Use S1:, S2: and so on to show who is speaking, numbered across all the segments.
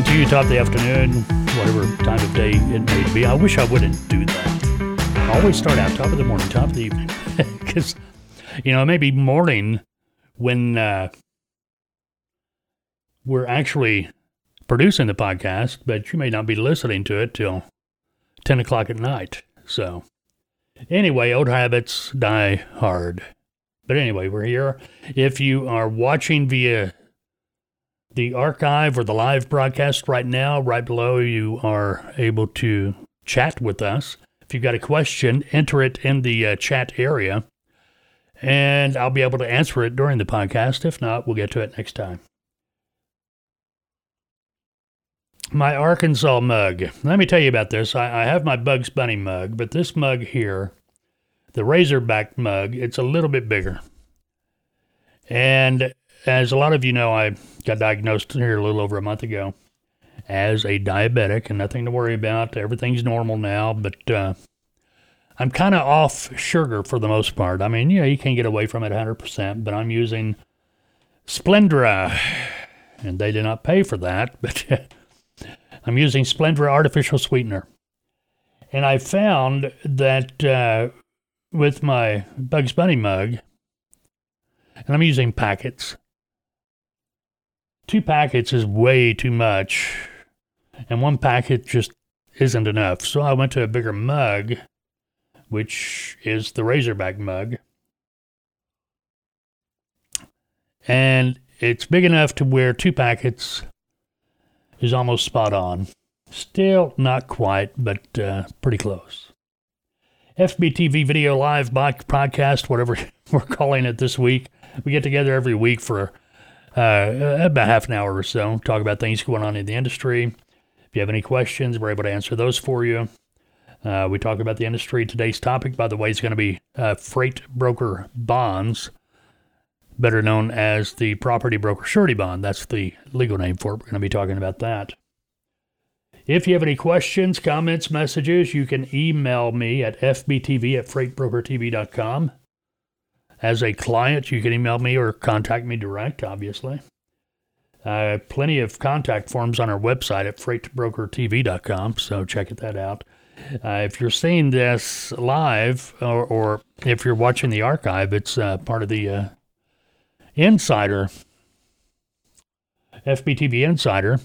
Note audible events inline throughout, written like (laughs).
S1: listening to you top of the afternoon, whatever time of day it may be. I wish I wouldn't do that. I always start out top of the morning, top of the evening. (laughs) Because, you know, maybe morning when uh, we're actually producing the podcast, but you may not be listening to it till 10 o'clock at night. So, anyway, old habits die hard. But anyway, we're here. If you are watching via the archive or the live broadcast right now, right below, you are able to chat with us. If you've got a question, enter it in the uh, chat area, and I'll be able to answer it during the podcast. If not, we'll get to it next time. My Arkansas mug. Let me tell you about this. I, I have my Bugs Bunny mug, but this mug here, the Razorback mug, it's a little bit bigger. And as a lot of you know, I got diagnosed here a little over a month ago as a diabetic and nothing to worry about. Everything's normal now, but uh, I'm kind of off sugar for the most part. I mean, yeah, you can't get away from it 100%, but I'm using Splendra, and they did not pay for that, (laughs) but (laughs) I'm using Splendra artificial sweetener. And I found that uh, with my Bugs Bunny mug, and I'm using packets. Two packets is way too much, and one packet just isn't enough. So I went to a bigger mug, which is the Razorback mug. And it's big enough to where two packets is almost spot on. Still not quite, but uh, pretty close. FBTV Video Live podcast, whatever (laughs) we're calling it this week. We get together every week for uh, about half an hour or so, talk about things going on in the industry. If you have any questions, we're able to answer those for you. Uh, we talk about the industry. Today's topic, by the way, is going to be uh, freight broker bonds, better known as the property broker surety bond. That's the legal name for it. We're going to be talking about that. If you have any questions, comments, messages, you can email me at fbtv at freightbrokertv.com. As a client, you can email me or contact me direct, obviously. Plenty of contact forms on our website at freightbrokertv.com, so check that out. Uh, if you're seeing this live or, or, if you're watching the archive, it's uh, part of the uh, Insider, FBTV Insider,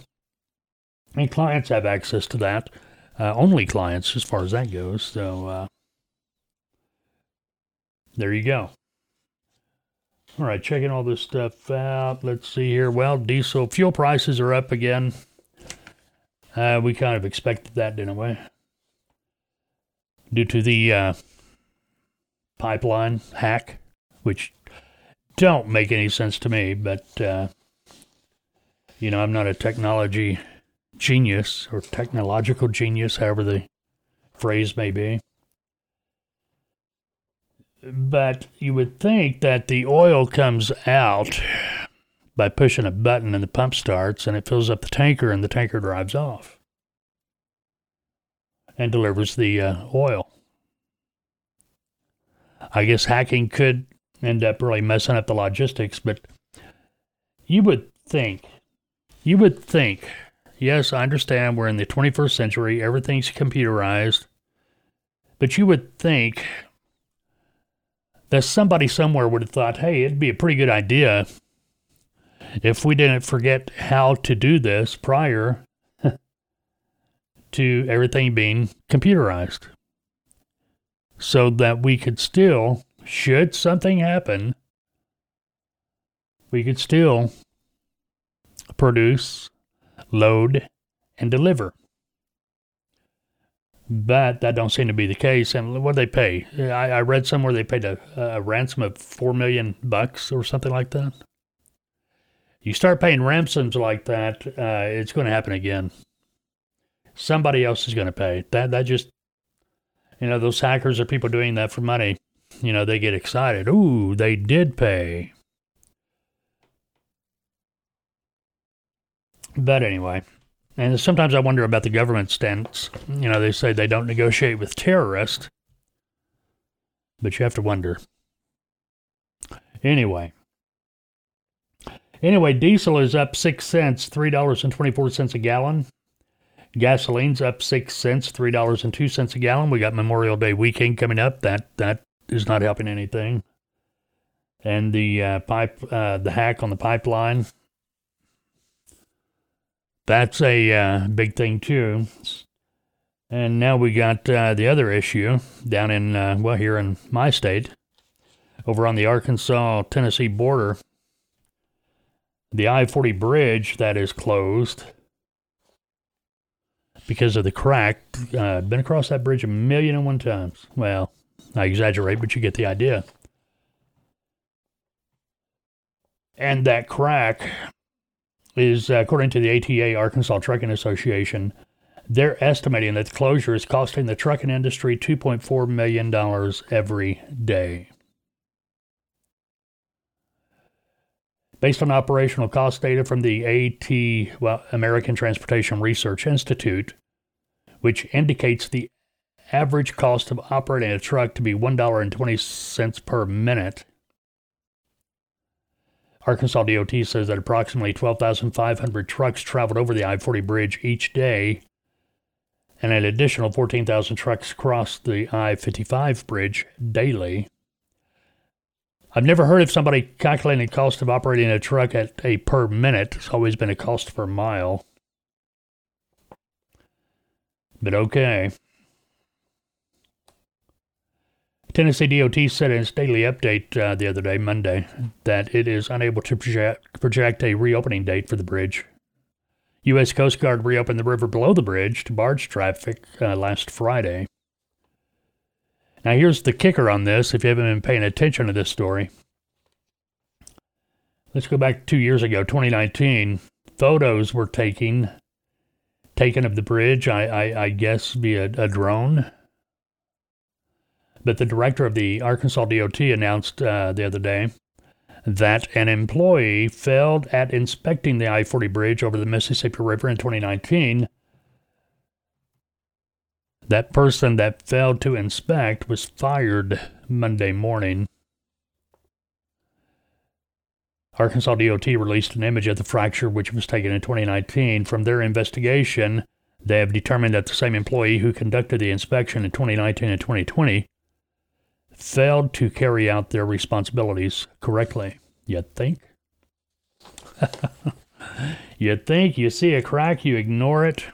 S1: and clients have access to that. Uh, only clients, as far as that goes. So uh, there you go. All right, checking all this stuff out. Let's see here. Well, diesel fuel prices are up again. Uh, we kind of expected that, didn't we? Due to the uh, pipeline hack, which don't make any sense to me, but uh, you know, I'm not a technology genius or technological genius, however the phrase may be. But you would think that the oil comes out by pushing a button and the pump starts and it fills up the tanker and the tanker drives off and delivers the uh, oil. I guess hacking could end up really messing up the logistics, but you would think, you would think, yes, I understand we're in the 21st century, everything's computerized, but you would think that somebody somewhere would have thought, hey, it'd be a pretty good idea if we didn't forget how to do this prior to everything being computerized. So that we could still, should something happen, we could still produce, load, and deliver but that don't seem to be the case. And what they pay? I, I read somewhere they paid a, a, ransom of four million bucks or something like that. You start paying ransoms like that, uh, it's going to happen again. Somebody else is going to pay. That that just, you know, those hackers are people doing that for money. You know, they get excited. Ooh, they did pay. But anyway, and sometimes I wonder about the government stance. You know, they say they don't negotiate with terrorists, but you have to wonder. Anyway, Anyway, diesel is up six cents, three dollars and twenty-four cents a gallon. Gasoline's up six cents, three dollars and two cents a gallon. We got Memorial Day weekend coming up. That that is not helping anything. And the uh, pipe, uh, the hack on the pipeline, that's a uh, big thing too. And now we got uh, the other issue down in uh, well here in my state, over on the Arkansas Tennessee border. The I-40 bridge that is closed because of the crack. Uh, been across that bridge a million and one times. Well, I exaggerate, but you get the idea. And that crack is, uh, according to the ATA, Arkansas Trucking Association, they're estimating that the closure is costing the trucking industry $2.4 million every day. Based on operational cost data from the AT, well, American Transportation Research Institute, which indicates the average cost of operating a truck to be $1.20 per minute. Arkansas DOT says that approximately 12,500 trucks traveled over the I 40 bridge each day, and an additional 14,000 trucks crossed the I 55 bridge daily. I've never heard of somebody calculating the cost of operating a truck at a per minute. It's always been a cost per mile. But okay. Tennessee DOT said in its daily update uh, the other day, Monday, that it is unable to project, project a reopening date for the bridge. U.S. Coast Guard reopened the river below the bridge to barge traffic uh, last Friday. Now, here's the kicker on this if you haven't been paying attention to this story. Let's go back two years ago, 2019. Photos were taken, taken of the bridge, I, I, I guess via a drone. But the director of the Arkansas DOT announced uh, the other day that an employee failed at inspecting the I 40 bridge over the Mississippi River in 2019 that person that failed to inspect was fired Monday morning. Arkansas DOT released an image of the fracture, which was taken in 2019. From their investigation, they have determined that the same employee who conducted the inspection in 2019 and 2020 failed to carry out their responsibilities correctly. You think? (laughs) you think you see a crack, you ignore it.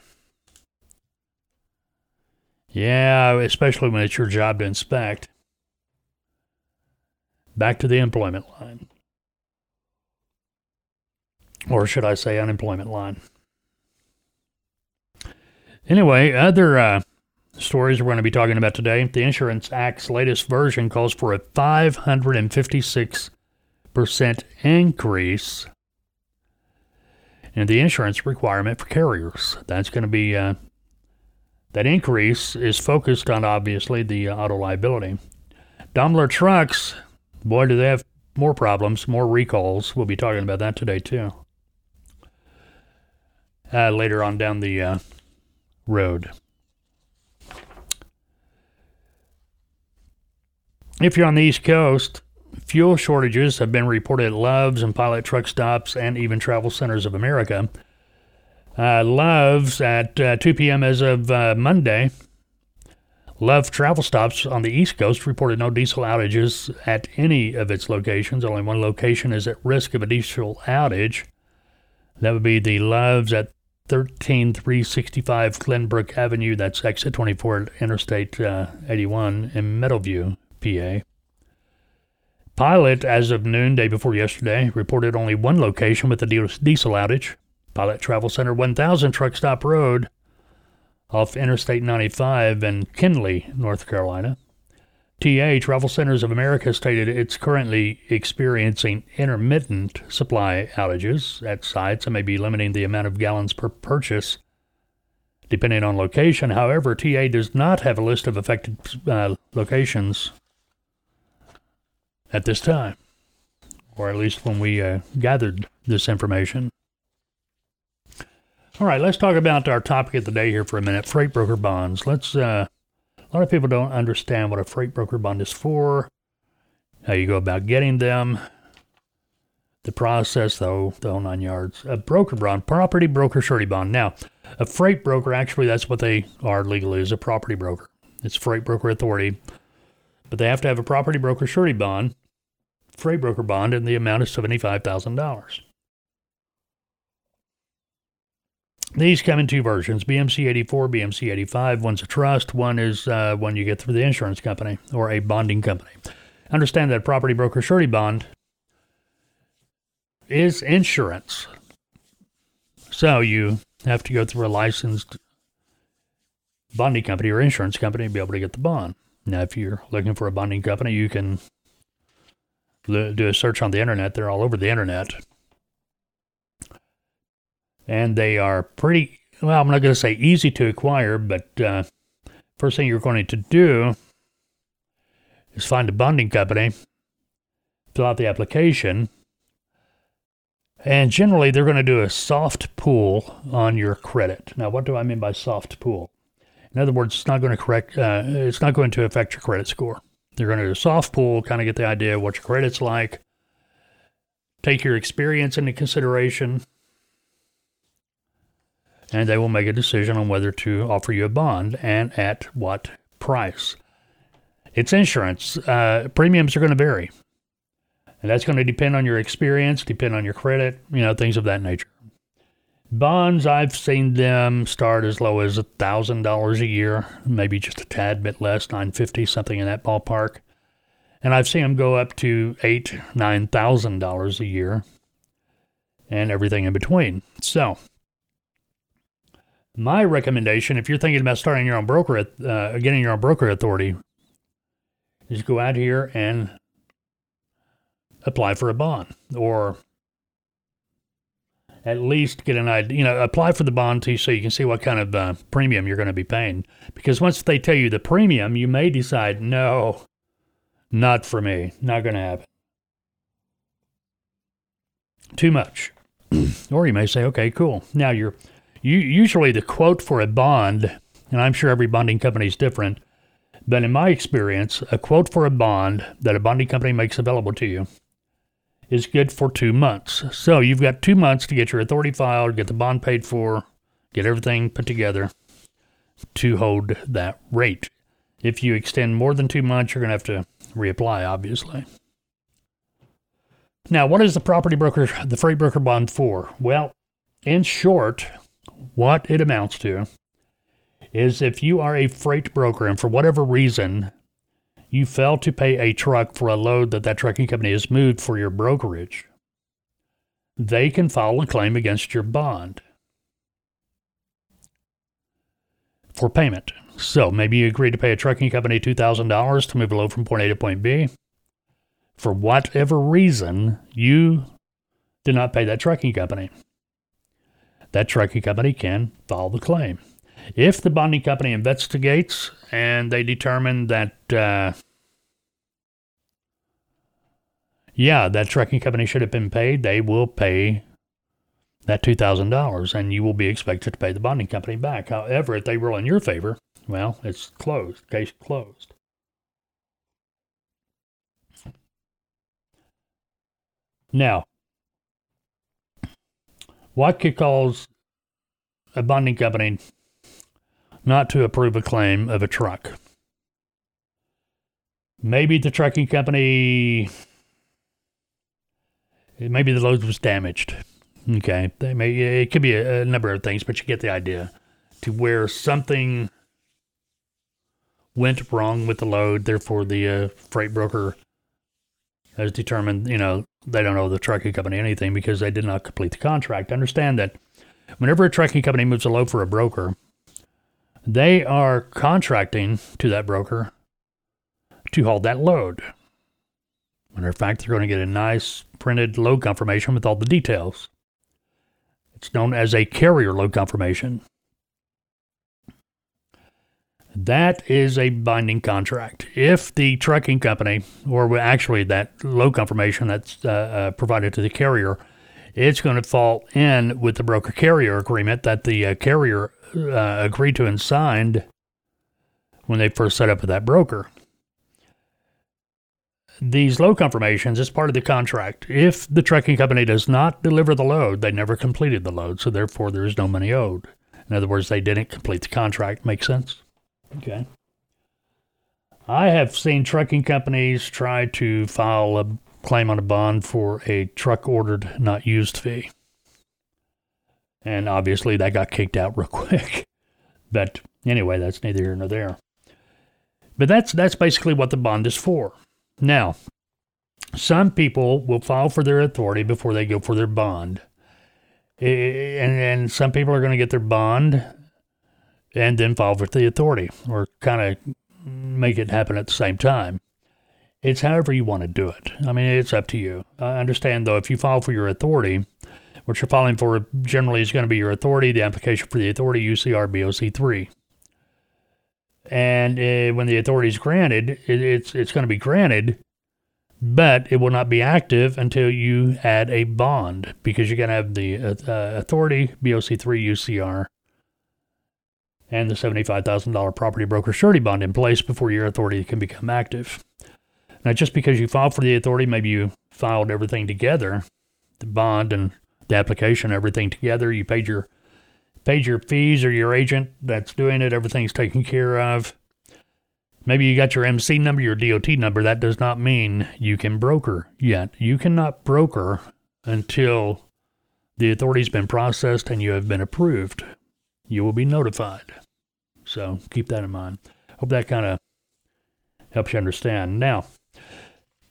S1: Yeah, especially when it's your job to inspect. Back to the employment line. Or should I say unemployment line? Anyway, other uh, stories we're going to be talking about today. The Insurance Act's latest version calls for a 556% increase in the insurance requirement for carriers. That's going to be uh, that increase is focused on obviously the auto liability. Daimler trucks, boy, do they have more problems, more recalls. We'll be talking about that today too. Uh, later on down the uh, road. If you're on the East Coast, fuel shortages have been reported at Love's and Pilot truck stops and even travel centers of America. Uh, Love's at uh, 2 p.m. as of uh, Monday. Love travel stops on the East Coast reported no diesel outages at any of its locations. Only one location is at risk of a diesel outage. That would be the Love's at 13365 Glenbrook Avenue. That's exit 24 Interstate uh, 81 in Meadowview, PA. Pilot, as of noon day before yesterday, reported only one location with a diesel outage. Pilot Travel Center 1000 Truck Stop Road off Interstate 95 in Kenly, North Carolina. TA Travel Centers of America stated it's currently experiencing intermittent supply outages at sites and may be limiting the amount of gallons per purchase depending on location. However, TA does not have a list of affected uh, locations at this time, or at least when we uh, gathered this information. All right, let's talk about our topic of the day here for a minute freight broker bonds. Let's, uh, a lot of people don't understand what a freight broker bond is for, how you go about getting them. the process, though, the whole nine yards. A broker bond, property broker surety bond. Now, a freight broker, actually, that's what they are legally, is a property broker. It's freight broker authority. But they have to have a property broker surety bond, freight broker bond, and the amount is $75,000. These come in two versions BMC 84, BMC 85. One's a trust, one is uh, one you get through the insurance company or a bonding company. Understand that property broker surety bond is insurance. So you have to go through a licensed bonding company or insurance company to be able to get the bond. Now, if you're looking for a bonding company, you can do a search on the internet. They're all over the internet. And they are pretty well i'm not going to say easy to acquire but uh, first thing you're going to do is find a bonding company fill out the application and generally they're going to do a soft pull on your credit. Now what do i mean by soft pull in other words it's not going to correct uh, it's not going to affect your credit score they're going to do a soft pull kind of get the idea of what your credit's like take your experience into consideration and they will make a decision on whether to offer you a bond and at what price. It's insurance. Uh, premiums are going to vary. And that's going to depend on your experience, depend on your credit, you know, things of that nature. Bonds, I've seen them start as low as $1,000 a year, maybe just a tad bit less, 950 something in that ballpark. And I've seen them go up to eight, $9,000 a year and everything in between. So, my recommendation, if you're thinking about starting your own broker, uh, getting your own broker authority, is go out here and apply for a bond or at least get an idea, you know, apply for the bond too so you can see what kind of uh, premium you're going to be paying. Because once they tell you the premium, you may decide, no, not for me, not going to happen. Too much. (clears throat) or you may say, okay, cool. Now you're you, usually the quote for a bond, and I'm sure every bonding company is different, but in my experience, a quote for a bond that a bonding company makes available to you is good for two months. So you've got two months to get your authority filed, get the bond paid for, get everything put together to hold that rate. If you extend more than two months, you're going to have to reapply, obviously. Now, what is the property broker, the freight broker bond for? Well, in short, what it amounts to is if you are a freight broker and for whatever reason you fail to pay a truck for a load that that trucking company has moved for your brokerage, they can file a claim against your bond for payment. So maybe you agree to pay a trucking company $2,000 to move a load from point A to point B. For whatever reason, you did not pay that trucking company that trucking company can file the claim. If the bonding company investigates and they determine that, uh, yeah, that trucking company should have been paid, they will pay that $2,000 and you will be expected to pay the bonding company back. However, if they rule in your favor, well, it's closed, case closed. Now, what could cause a bonding company not to approve a claim of a truck? Maybe the trucking company, maybe the load was damaged. Okay, they may, it could be a, a number of things, but you get the idea. To where something went wrong with the load, therefore the uh, freight broker has determined, you know, they don't owe the trucking company anything because they did not complete the contract. Understand that whenever a trucking company moves a load for a broker, they are contracting to that broker to hold that load. Matter of fact, they're going to get a nice printed load confirmation with all the details. It's known as a carrier load confirmation. That is a binding contract. If the trucking company, or actually that load confirmation that's uh, uh, provided to the carrier, it's going to fall in with the broker carrier agreement that the uh, carrier uh, agreed to and signed when they first set up with that broker. these load confirmations is part of the contract. If the trucking company does not deliver the load, they never completed the load, so therefore there is no money owed. In other words, they didn't complete the contract. Make sense? Okay. I have seen trucking companies try to file a claim on a bond for a truck ordered, not used fee. And obviously that got kicked out real (laughs) quick. But anyway, that's neither here nor there. But that's that's basically what the bond is for. Now, some people will file for their authority before they go for their bond. And, and some people are going to get their bond and then file for the authority or kind of make it happen at the same time. It's however you want to do it. I mean, it's up to you. I understand, though, if you file for your authority, what you're filing for generally is going to be your authority, the application for the authority, UCR BOC 3 and uh, when the authority is granted, it, it's it's going to be granted, but it will not be active until you add a bond because you're going to have the uh, uh authority BOC three UCR and the seventy-five thousand dollar property broker surety bond in place before your authority can become active. Now, just because you filed for the authority, maybe you filed everything together, the bond and the application, everything together. You paid your paid your fees or your agent that's doing it, everything's taken care of. Maybe you got your MC number, your DOT number. That does not mean you can broker yet. You cannot broker until the authority's been processed and you have been approved. You will be notified. So keep that in mind. Hope that kind of helps you understand. Now,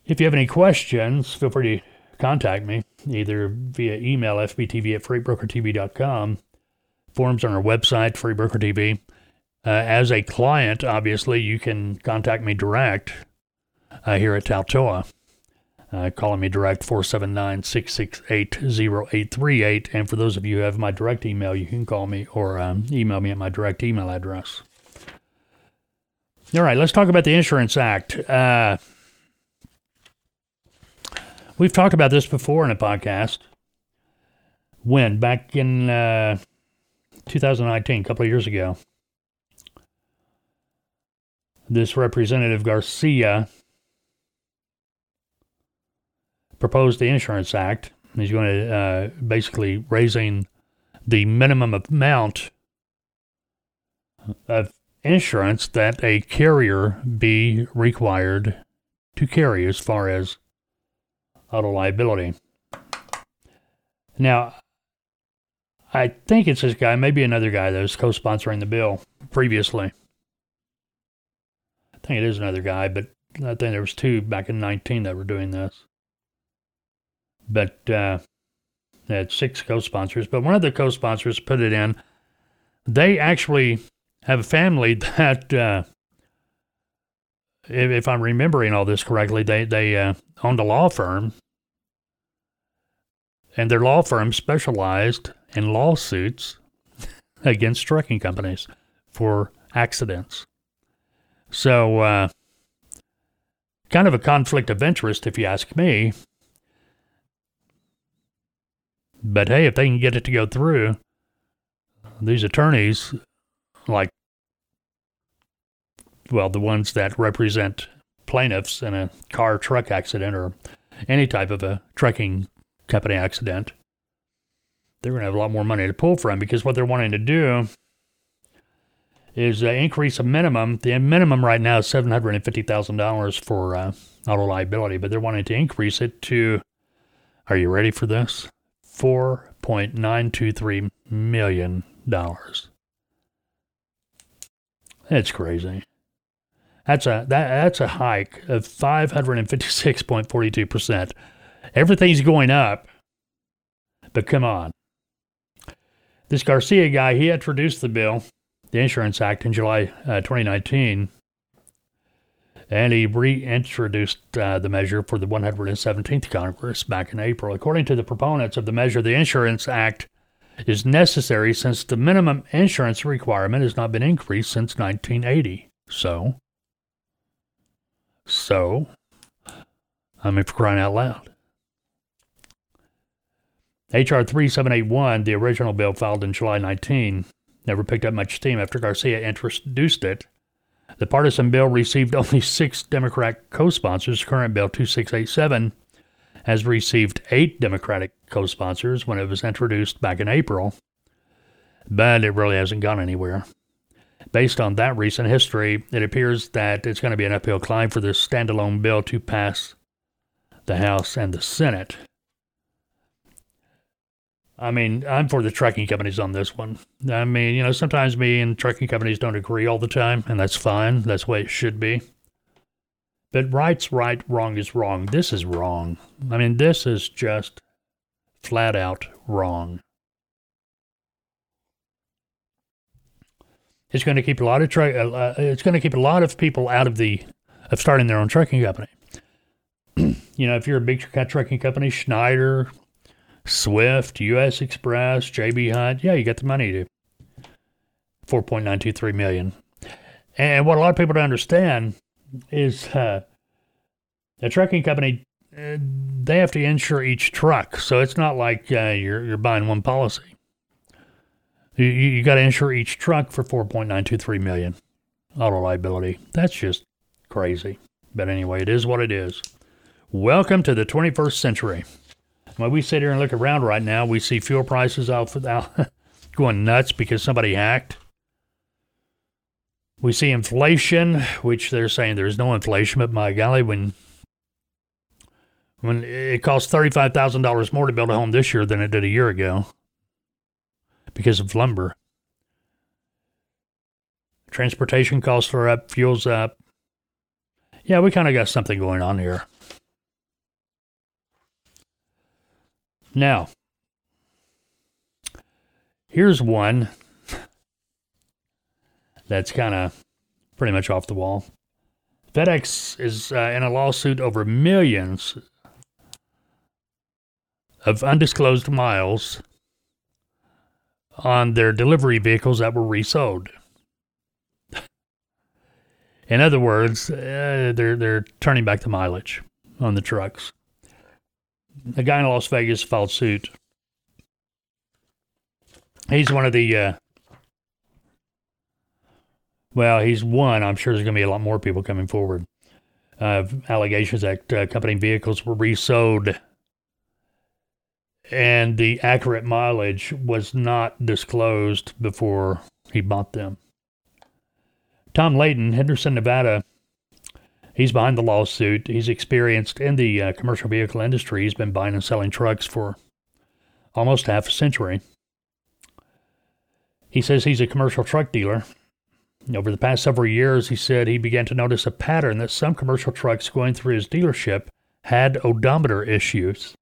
S1: if you have any questions, feel free to contact me either via email fbtv at freightbrokertv.com forms on our website, Freight Broker TV. Uh, as a client, obviously, you can contact me direct uh, here at Taltoa. Uh, calling me direct 479 668 0838. And for those of you who have my direct email, you can call me or um, email me at my direct email address. All right, let's talk about the Insurance Act. Uh, we've talked about this before in a podcast. When? Back in uh, 2019, a couple of years ago. This Representative Garcia proposed the Insurance Act. He's going to uh, basically raising the minimum amount of insurance that a carrier be required to carry as far as auto liability. Now, I think it's this guy, maybe another guy that was co sponsoring the bill previously. I think it is another guy, but I think there was two back in 19 that were doing this. But uh, they had six co-sponsors. But one of the co-sponsors put it in. They actually have a family (laughs) that, uh, if, I'm remembering all this correctly, they they uh, owned a law firm, and their law firm specialized in lawsuits (laughs) against trucking companies for accidents. So, uh, kind of a conflict of interest, if you ask me. But hey, if they can get it to go through, these attorneys, like, well, the ones that represent plaintiffs in a car truck accident or any type of a trucking company accident, they're going to have a lot more money to pull from because what they're wanting to do is uh, increase a minimum. The minimum right now is seven hundred and fifty thousand dollars for uh, auto liability, but they're wanting to increase it to. Are you ready for this? Four point nine two three million dollars. That's crazy. That's a that that's a hike of five hundred and fifty six point forty two percent. Everything's going up, but come on. This Garcia guy, he introduced the bill, the Insurance Act, in July uh, 2019, and he reintroduced uh, the measure for the 117th Congress back in April. According to the proponents of the measure, the Insurance Act is necessary since the minimum insurance requirement has not been increased since 1980. So, so, I mean, for crying out loud. H.R. 3781, the original bill filed in July 19, never picked up much steam after Garcia introduced it. The partisan bill received (laughs) only six Democrat co sponsors. Current Bill 2687 has received eight Democratic co sponsors when it was introduced back in April, but it really hasn't gone anywhere. Based on that recent history, it appears that it's going to be an uphill climb for this standalone bill to pass the House and the Senate. I mean, I'm for the trucking companies on this one. I mean, you know, sometimes me and trucking companies don't agree all the time, and that's fine. That's the way it should be. But right's right, wrong is wrong. This is wrong. I mean, this is just flat out wrong. It's going to keep a lot of tra- uh, uh it's going to keep a lot of people out of the of starting their own trucking company. (clears throat) you know, if you're a big trucking company, Schneider, Swift, U.S. Xpress, JB Hunt, yeah, you got the money to 4.923 million. And what a lot of people don't understand is uh, a trucking company uh, they have to insure each truck, so it's not like uh, you're you're buying one policy. You you got to insure each truck for 4.923 million auto liability. That's just crazy. But anyway, it is what it is. Welcome to the 21st century. When we sit here and look around right now, we see fuel prices out, out (laughs) going nuts because somebody hacked. We see inflation, which they're saying there's no inflation, but my golly, when when it costs thirty-five thousand dollars more to build a home this year than it did a year ago because of lumber. Transportation costs are up, fuel's up. Yeah, we kind of got something going on here. Now, here's one that's kind of pretty much off the wall. FedEx is uh, in a lawsuit over millions of undisclosed miles on their delivery vehicles that were resold. In other words, uh, they're they're turning back the mileage on the trucks a guy in Las Vegas filed suit. He's one of the, uh, well, he's one. I'm sure there's going to be a lot more people coming forward. Uh, allegations that uh, company vehicles were resold and the accurate mileage was not disclosed before he bought them. Tom Layton, Henderson, Nevada, He's behind the lawsuit. He's experienced in the uh, commercial vehicle industry. He's been buying and selling trucks for almost half a century. He says he's a commercial truck dealer. Over the past several years, he said he began to notice a pattern that some commercial trucks going through his dealership had odometer issues.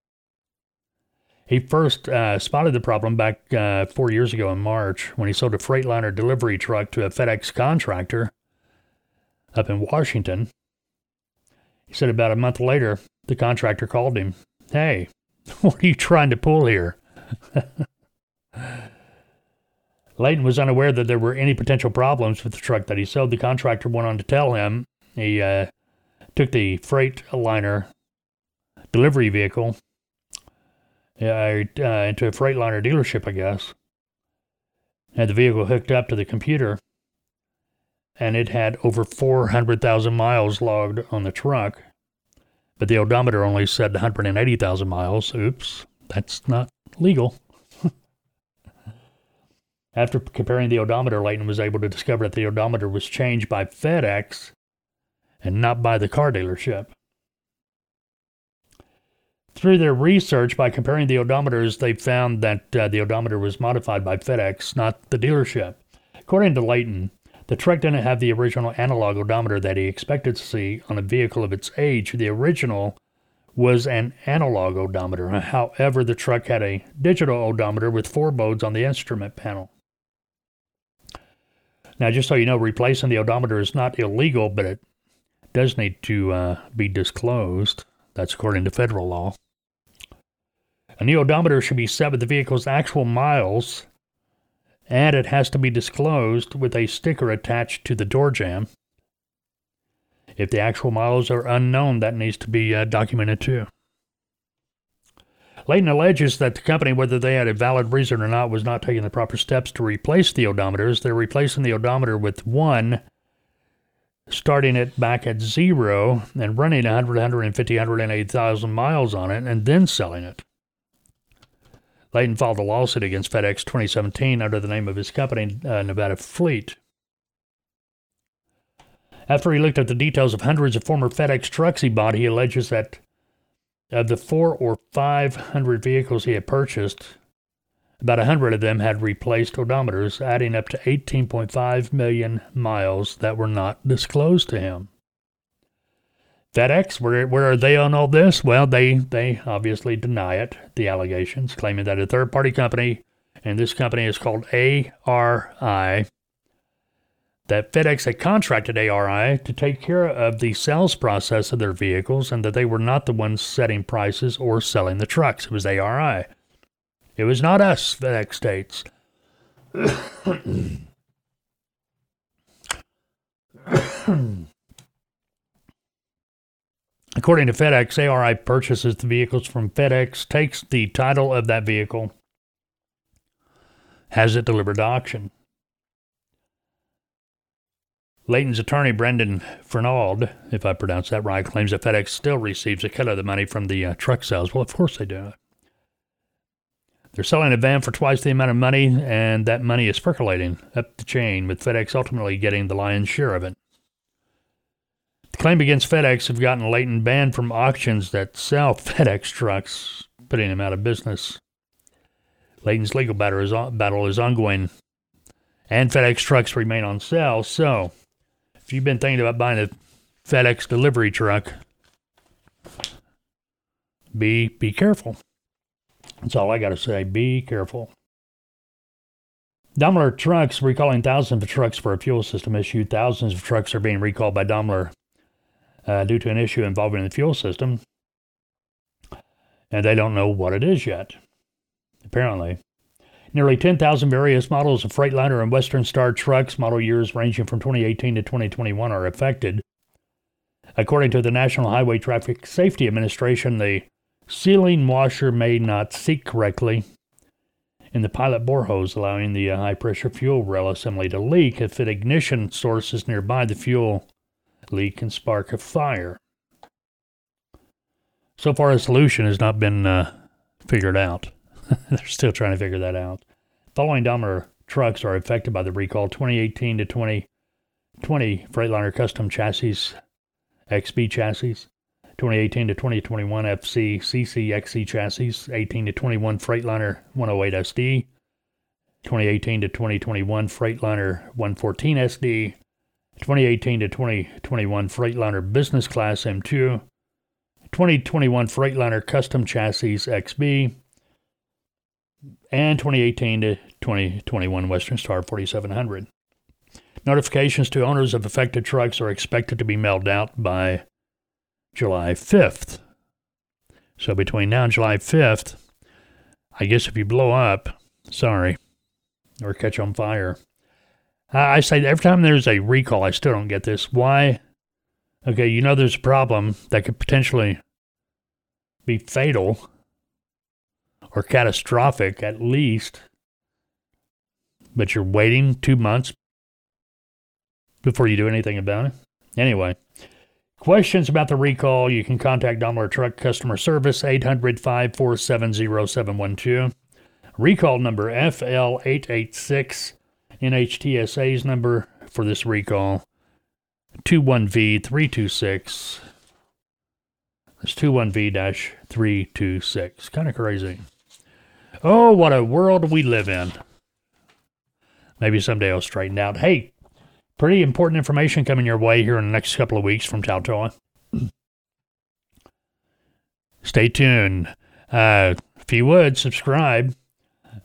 S1: He first uh, spotted the problem back uh, four years ago in March when he sold a Freightliner delivery truck to a FedEx contractor up in Washington. He said about a month later, the contractor called him. Hey, (laughs) what are you trying to pull here? (laughs) Layton was unaware that there were any potential problems with the truck that he sold. The contractor went on to tell him he uh, took the Freightliner delivery vehicle uh, into a Freightliner dealership, I guess. Had the vehicle hooked up to the computer and it had over 400,000 miles logged on the truck, but the odometer only said 180,000 miles. Oops, that's not legal. (laughs) After comparing the odometer, Layton was able to discover that the odometer was changed by FedEx and not by the car dealership. Through their research, by comparing the odometers, they found that uh, the odometer was modified by FedEx, not the dealership. According to Layton, the truck didn't have the original analog odometer that he expected to see on a vehicle of its age. The original was an analog odometer. However, the truck had a digital odometer with four modes on the instrument panel. Now, just so you know, replacing the odometer is not illegal, but it does need to uh, be disclosed. That's according to federal law. A new odometer should be set with the vehicle's actual miles and it has to be disclosed with a sticker attached to the door jamb. If the actual miles are unknown, that needs to be uh, documented too. Layton alleges that the company, whether they had a valid reason or not, was not taking the proper steps to replace the odometers. They're replacing the odometer with one starting it back at zero and running 100, 150, 180,000 miles on it and then selling it. Layton filed a lawsuit against FedEx 2017 under the name of his company, uh, Nevada Fleet. After he looked at the details of hundreds of former FedEx trucks he bought, he alleges that of the four or five hundred vehicles he had purchased, about a hundred of them had replaced odometers, adding up to 18.5 million miles that were not disclosed to him. FedEx, where, where are they on all this? Well, they, they obviously deny it, the allegations, claiming that a third party company, and this company is called ARI, that FedEx had contracted ARI to take care of the sales process of their vehicles and that they were not the ones setting prices or selling the trucks. It was ARI. It was not us, FedEx states. According to FedEx, ARI purchases the vehicles from FedEx, takes the title of that vehicle, has it delivered to auction. Layton's attorney, Brendan Fernald, if I pronounce that right, claims that FedEx still receives a cut of the money from the uh, truck sales. Well, of course they do. They're selling a van for twice the amount of money, and that money is percolating up the chain, with FedEx ultimately getting the lion's share of it. Claim against FedEx have gotten Layton banned from auctions that sell (laughs) FedEx trucks, putting him out of business. Layton's legal battle is, battle is ongoing, and FedEx trucks remain on sale, so if you've been thinking about buying a FedEx delivery truck, be be careful. That's all I got to say. Be careful. Daimler Trucks recalling thousands of trucks for a fuel system issue. Thousands of trucks are being recalled by Daimler uh, due to an issue involving the fuel system, and they don't know what it is yet. Apparently, Nearly 10,000 various models of Freightliner and Western Star trucks, model years ranging from 2018 to 2021, are affected. According to the National Highway Traffic Safety Administration, the sealing washer may not seat correctly in the pilot bore hose, allowing the uh, high pressure fuel rail assembly to leak. If an ignition source is nearby, the fuel leak can spark a fire. So far, a solution has not been uh, figured out. (laughs) They're still trying to figure that out. Following Daimler trucks are affected by the recall 2018 to 2020 Freightliner custom chassis, XB chassis, 2018 to 2021 FC CC XC chassis, 18 to 21 Freightliner 108 SD, 2018 to 2021 Freightliner 114 SD, 2018 to 2021 Freightliner Business Class M2, 2021 Freightliner Custom Chassis XB, and 2018 to 2021 Western Star 4700. Notifications to owners of affected trucks are expected to be mailed out by July 5th. So between now and July 5th, I guess if you blow up, sorry, or catch on fire. I say every time there's a recall, I still don't get this. Why? Okay, you know there's a problem that could potentially be fatal or catastrophic at least, but you're waiting two months before you do anything about it. Anyway, questions about the recall, you can contact Daimler Truck Customer Service 800 547 0712. Recall number FL886, NHTSA's number for this recall 21V326. That's 21V 326. Kind of crazy. Oh, what a world we live in. Maybe someday I'll straighten out. Hey, pretty important information coming your way here in the next couple of weeks from Taltoa. Stay tuned. Uh, if you would, subscribe.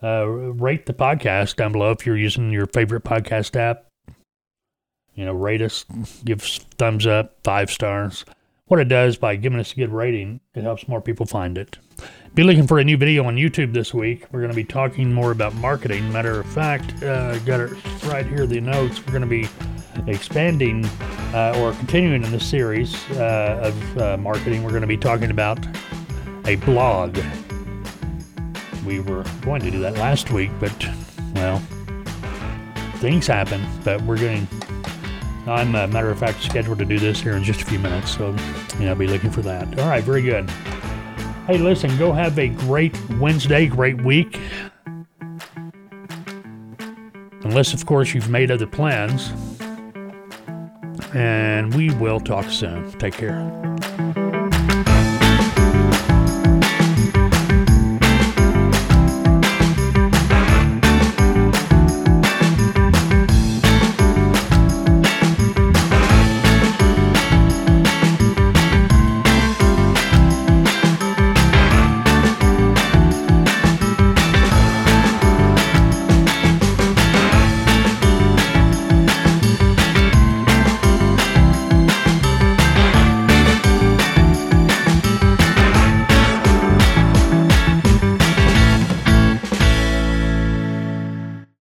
S1: Uh, rate the podcast down below if you're using your favorite podcast app. You know, rate us, give thumbs up, five stars. What it does by giving us a good rating, it helps more people find it. Be looking for a new video on YouTube this week. We're going to be talking more about marketing. Matter of fact, uh, got it right here, the notes. We're going to be expanding uh, or continuing in the series uh, of uh, marketing. We're going to be talking about a blog. We were going to do that last week, but, well, things happen. But we're getting. I'm a matter of fact, scheduled to do this here in just a few minutes, so you know, be looking for that. All right, very good. Hey, listen, go have a great Wednesday, great week. Unless, of course, you've made other plans. And we will talk soon. Take care.